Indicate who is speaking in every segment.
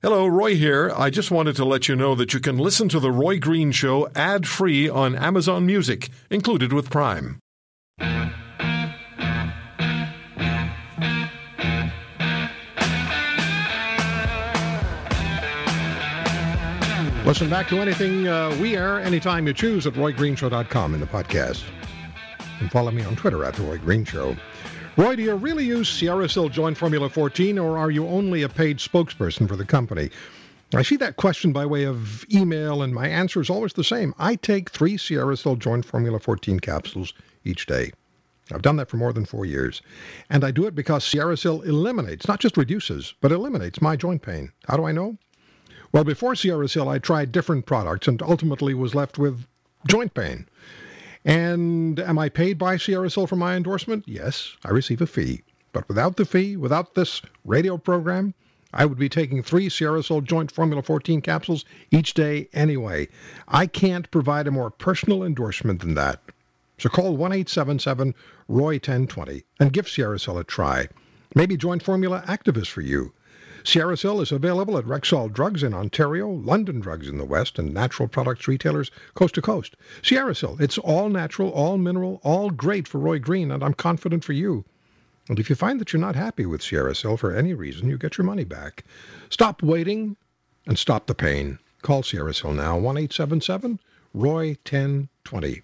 Speaker 1: Hello, Roy here. I just wanted to let you know that you can listen to The Roy Green Show ad free on Amazon Music, included with Prime.
Speaker 2: Listen back to anything uh, we air anytime you choose at roygreenshow.com in the podcast. And follow me on Twitter at The Roy Green Show. Roy, do you really use Sierra Sil Joint Formula 14, or are you only a paid spokesperson for the company? I see that question by way of email, and my answer is always the same. I take three Sierra Sil Joint Formula 14 capsules each day. I've done that for more than four years. And I do it because Sierra Sil eliminates, not just reduces, but eliminates my joint pain. How do I know? Well, before Sierra Sil, I tried different products and ultimately was left with joint pain. And am I paid by Sierra Sil for my endorsement? Yes, I receive a fee. But without the fee, without this radio program, I would be taking three Sierra Sil Joint Formula 14 capsules each day anyway. I can't provide a more personal endorsement than that. So call 1 877 Roy 1020 and give Sierra Sil a try. Maybe Joint Formula Active is for you. Sierra Sil is available at Rexall Drugs in Ontario, London Drugs in the West, and natural products retailers coast to coast. Sierra Sil, it's all natural, all mineral, all great for Roy Green, and I'm confident for you. And if you find that you're not happy with Sierra Sil for any reason, you get your money back. Stop waiting and stop the pain. Call Sierra Sil now, 1 877 Roy 1020.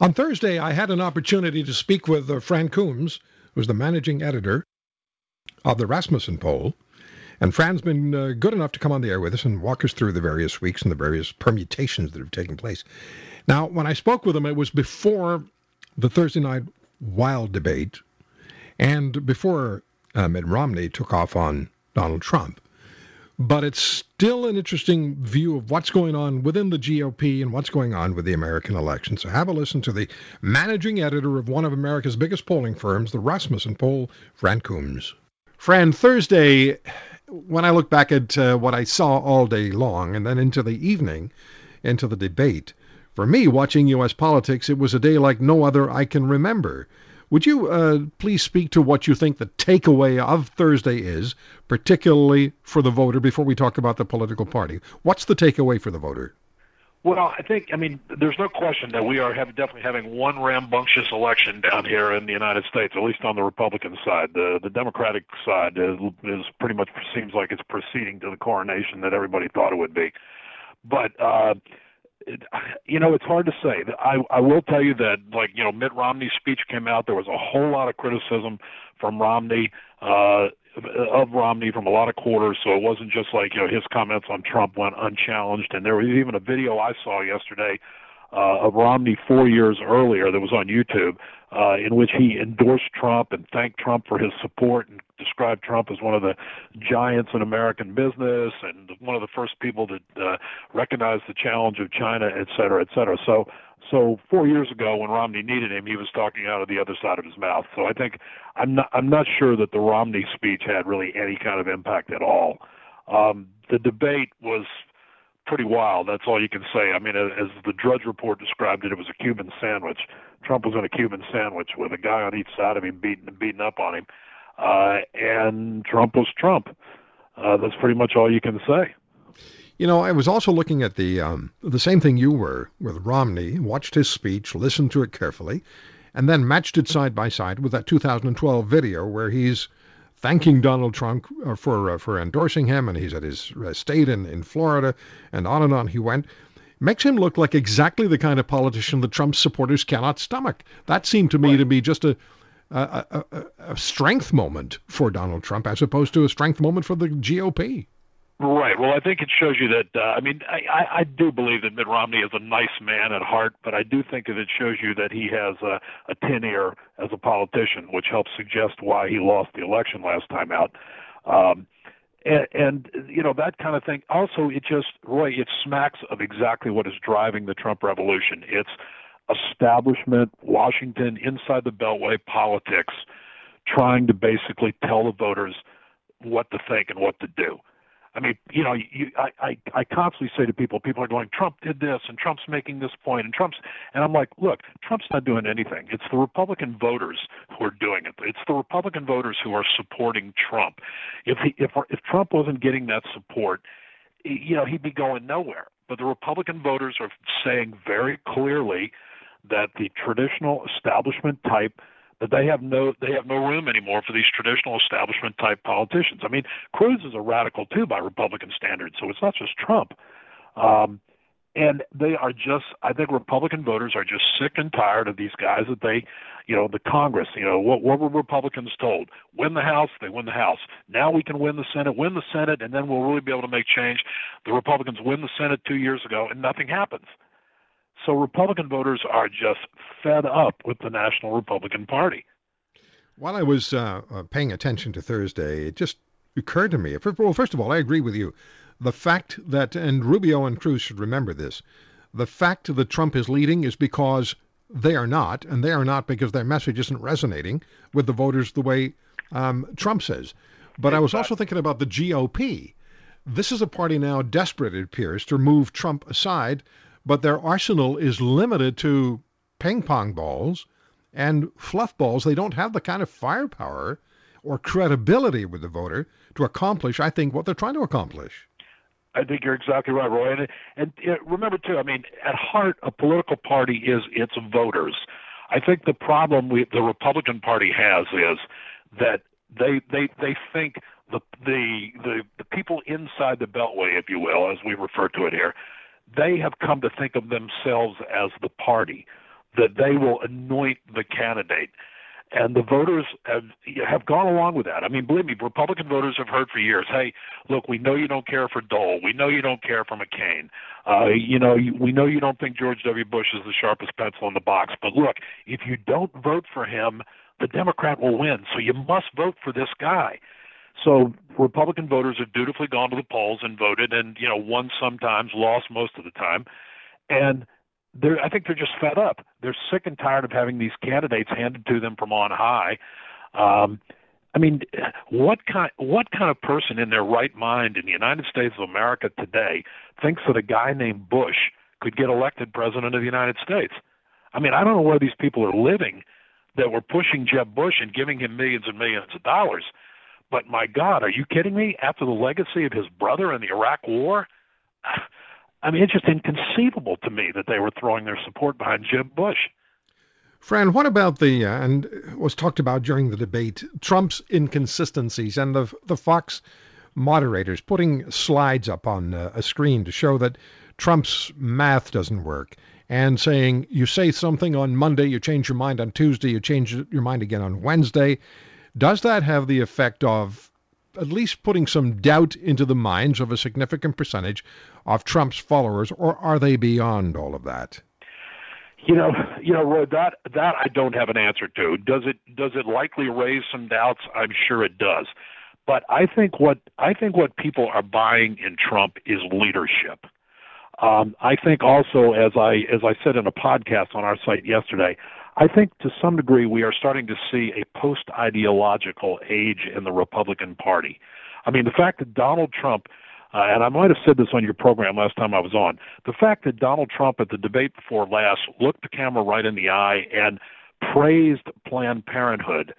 Speaker 2: On Thursday, I had an opportunity to speak with uh, Fran Coombs, who's the managing editor of the Rasmussen poll. And Fran's been uh, good enough to come on the air with us and walk us through the various weeks and the various permutations that have taken place. Now, when I spoke with him, it was before the Thursday night wild debate and before uh, Mitt Romney took off on Donald Trump. But it's still an interesting view of what's going on within the GOP and what's going on with the American election. So have a listen to the managing editor of one of America's biggest polling firms, the Rasmussen poll, Fran Coombs. Fran, Thursday, when I look back at uh, what I saw all day long and then into the evening, into the debate, for me, watching U.S. politics, it was a day like no other I can remember. Would you uh, please speak to what you think the takeaway of Thursday is, particularly for the voter, before we talk about the political party? What's the takeaway for the voter?
Speaker 3: Well, I think I mean there's no question that we are have, definitely having one rambunctious election down here in the United States, at least on the Republican side. The the Democratic side is, is pretty much seems like it's proceeding to the coronation that everybody thought it would be. But uh, it, you know, it's hard to say. I I will tell you that like you know Mitt Romney's speech came out. There was a whole lot of criticism from Romney. Uh, of Romney from a lot of quarters, so it wasn't just like you know his comments on Trump went unchallenged. And there was even a video I saw yesterday uh, of Romney four years earlier that was on YouTube, uh, in which he endorsed Trump and thanked Trump for his support and described Trump as one of the giants in American business and one of the first people to uh, recognize the challenge of China, et cetera, et cetera. So so four years ago, when Romney needed him, he was talking out of the other side of his mouth. So I think I'm not I'm not sure that the Romney speech had really any kind of impact at all. Um, the debate was pretty wild. That's all you can say. I mean, as the Drudge Report described it, it was a Cuban sandwich. Trump was in a Cuban sandwich with a guy on each side of him beating beating up on him, uh, and Trump was Trump. Uh, that's pretty much all you can say.
Speaker 2: You know, I was also looking at the um, the same thing you were with Romney. Watched his speech, listened to it carefully, and then matched it side by side with that 2012 video where he's thanking Donald Trump uh, for uh, for endorsing him, and he's at his estate in in Florida, and on and on he went. Makes him look like exactly the kind of politician that Trump's supporters cannot stomach. That seemed to me right. to be just a a, a, a strength moment for Donald Trump as opposed to a strength moment for the GOP.
Speaker 3: Right. Well, I think it shows you that. Uh, I mean, I, I do believe that Mitt Romney is a nice man at heart, but I do think that it shows you that he has a, a tin ear as a politician, which helps suggest why he lost the election last time out. Um, and, and you know that kind of thing. Also, it just Roy, it smacks of exactly what is driving the Trump revolution. It's establishment, Washington, inside the Beltway politics, trying to basically tell the voters what to think and what to do I mean, you know, you, I, I, I constantly say to people, people are going, Trump did this, and Trump's making this point, and Trump's, and I'm like, look, Trump's not doing anything. It's the Republican voters who are doing it. It's the Republican voters who are supporting Trump. If he, if if Trump wasn't getting that support, you know, he'd be going nowhere. But the Republican voters are saying very clearly that the traditional establishment type that they have no they have no room anymore for these traditional establishment type politicians. I mean, Cruz is a radical too by Republican standards, so it's not just Trump. Um, and they are just I think Republican voters are just sick and tired of these guys that they, you know, the Congress. You know, what what were Republicans told? Win the House, they win the House. Now we can win the Senate, win the Senate, and then we'll really be able to make change. The Republicans win the Senate two years ago, and nothing happens. So Republican voters are just fed up with the National Republican Party.
Speaker 2: While I was uh, uh, paying attention to Thursday, it just occurred to me. Well, first of all, I agree with you. The fact that, and Rubio and Cruz should remember this, the fact that Trump is leading is because they are not, and they are not because their message isn't resonating with the voters the way um, Trump says. But I was also thinking about the GOP. This is a party now desperate, it appears, to move Trump aside but their arsenal is limited to ping pong balls and fluff balls. They don't have the kind of firepower or credibility with the voter to accomplish, I think, what they're trying to accomplish.
Speaker 3: I think you're exactly right, Roy. And, and uh, remember, too, I mean, at heart, a political party is its voters. I think the problem we, the Republican Party has is that they they they think the the the, the people inside the Beltway, if you will, as we refer to it here, they have come to think of themselves as the party, that they will anoint the candidate. And the voters have, have gone along with that. I mean, believe me, Republican voters have heard for years, hey, look, we know you don't care for Dole. We know you don't care for McCain. Uh, you know, we know you don't think George W. Bush is the sharpest pencil in the box. But look, if you don't vote for him, the Democrat will win. So you must vote for this guy. So Republican voters have dutifully gone to the polls and voted, and you know, won sometimes, lost most of the time, and they're I think they're just fed up. They're sick and tired of having these candidates handed to them from on high. Um, I mean, what kind what kind of person in their right mind in the United States of America today thinks that a guy named Bush could get elected president of the United States? I mean, I don't know where these people are living that were pushing Jeb Bush and giving him millions and millions of dollars. But my God, are you kidding me? After the legacy of his brother in the Iraq War, I mean, it's just inconceivable to me that they were throwing their support behind Jeb Bush.
Speaker 2: Fran, what about the uh, and was talked about during the debate Trump's inconsistencies and the the Fox moderators putting slides up on uh, a screen to show that Trump's math doesn't work and saying you say something on Monday, you change your mind on Tuesday, you change your mind again on Wednesday. Does that have the effect of at least putting some doubt into the minds of a significant percentage of Trump's followers, or are they beyond all of that?
Speaker 3: You know, you know, that that I don't have an answer to. Does it does it likely raise some doubts? I'm sure it does. But I think what I think what people are buying in Trump is leadership. Um, I think also, as I as I said in a podcast on our site yesterday, I think to some degree we are starting to see a post ideological age in the Republican Party. I mean, the fact that Donald Trump, uh, and I might have said this on your program last time I was on, the fact that Donald Trump at the debate before last looked the camera right in the eye and praised Planned Parenthood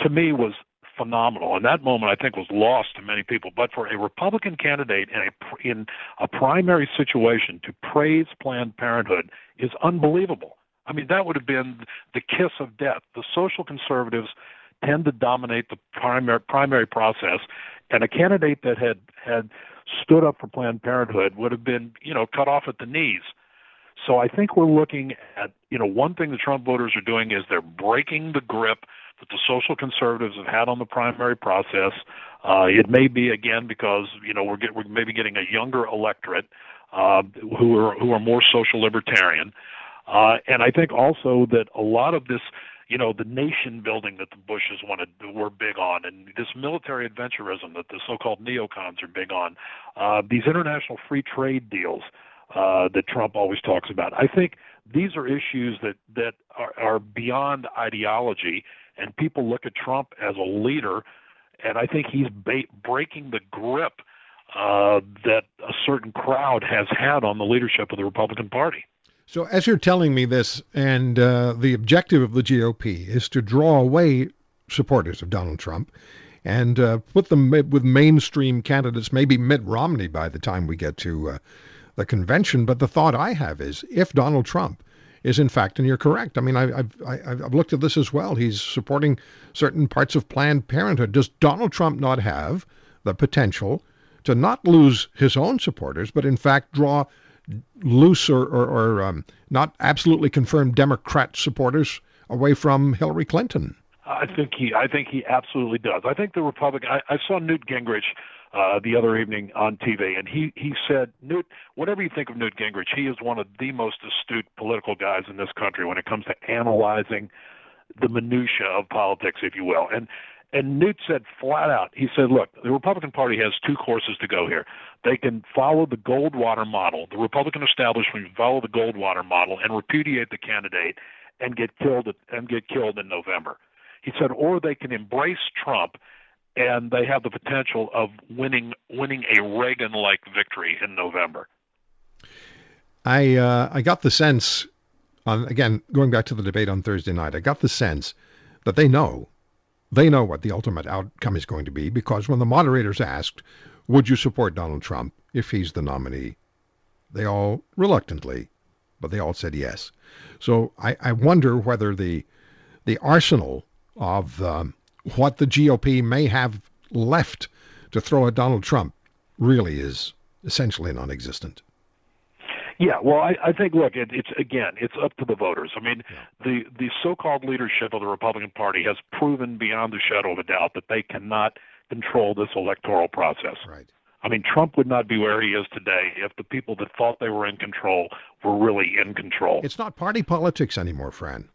Speaker 3: to me was phenomenal. And that moment, I think, was lost to many people. But for a Republican candidate in a in a primary situation to praise Planned Parenthood is unbelievable. I mean, that would have been the kiss of death. The social conservatives tend to dominate the primary primary process, and a candidate that had had stood up for Planned Parenthood would have been, you know, cut off at the knees. So I think we're looking at, you know, one thing the Trump voters are doing is they're breaking the grip that the social conservatives have had on the primary process. Uh, it may be again because you know we're get, we're maybe getting a younger electorate uh, who are who are more social libertarian. Uh, and I think also that a lot of this, you know, the nation building that the Bushes wanted were big on, and this military adventurism that the so-called neocons are big on, uh, these international free trade deals uh, that Trump always talks about. I think these are issues that that are, are beyond ideology, and people look at Trump as a leader, and I think he's ba- breaking the grip uh, that a certain crowd has had on the leadership of the Republican Party.
Speaker 2: So, as you're telling me this, and uh, the objective of the GOP is to draw away supporters of Donald Trump and uh, put them with mainstream candidates, maybe Mitt Romney by the time we get to uh, the convention. But the thought I have is if Donald Trump is in fact, and you're correct. I mean, I, I've, I've looked at this as well. He's supporting certain parts of Planned Parenthood. Does Donald Trump not have the potential to not lose his own supporters, but in fact draw loose or, or, or um, not absolutely confirmed Democrat supporters away from Hillary Clinton.
Speaker 3: I think he. I think he absolutely does. I think the Republican. I, I saw Newt Gingrich uh, the other evening on TV, and he he said, Newt, whatever you think of Newt Gingrich, he is one of the most astute political guys in this country when it comes to analyzing the minutia of politics, if you will. And and Newt said flat out, he said, look, the Republican Party has two courses to go here. They can follow the Goldwater model. The Republican establishment can follow the Goldwater model and repudiate the candidate and get killed and get killed in November. He said, or they can embrace Trump and they have the potential of winning winning a Reagan-like victory in November.
Speaker 2: I uh, I got the sense, on, again going back to the debate on Thursday night, I got the sense that they know they know what the ultimate outcome is going to be because when the moderators asked, would you support Donald Trump if he's the nominee? They all reluctantly, but they all said yes. So I, I wonder whether the the arsenal of um, what the GOP may have left to throw at Donald Trump really is essentially non-existent.
Speaker 3: Yeah, well, I, I think look, it, it's again, it's up to the voters. I mean, yeah. the the so-called leadership of the Republican Party has proven beyond a shadow of a doubt that they cannot control this electoral process.
Speaker 2: Right.
Speaker 3: I mean, Trump would not be where he is today if the people that thought they were in control were really in control.
Speaker 2: It's not party politics anymore, Fran.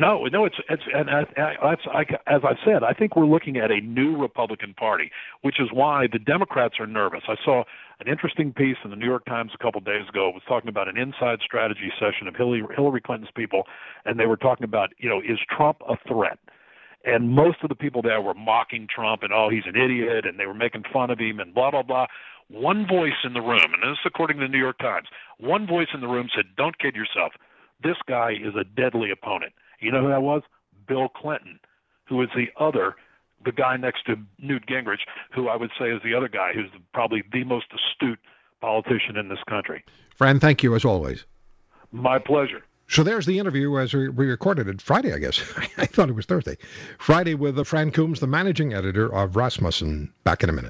Speaker 3: No, no, it's it's and I, I, I, as I said, I think we're looking at a new Republican Party, which is why the Democrats are nervous. I saw an interesting piece in the New York Times a couple of days ago. It was talking about an inside strategy session of Hillary, Hillary Clinton's people, and they were talking about, you know, is Trump a threat? And most of the people there were mocking Trump and oh, he's an idiot, and they were making fun of him and blah blah blah. One voice in the room, and this is according to the New York Times, one voice in the room said, "Don't kid yourself. This guy is a deadly opponent." You know who that was? Bill Clinton, who is the other, the guy next to Newt Gingrich, who I would say is the other guy who's probably the most astute politician in this country.
Speaker 2: Fran, thank you as always.
Speaker 3: My pleasure.
Speaker 2: So there's the interview as we recorded it Friday, I guess. I thought it was Thursday. Friday with Fran Coombs, the managing editor of Rasmussen. Back in a minute.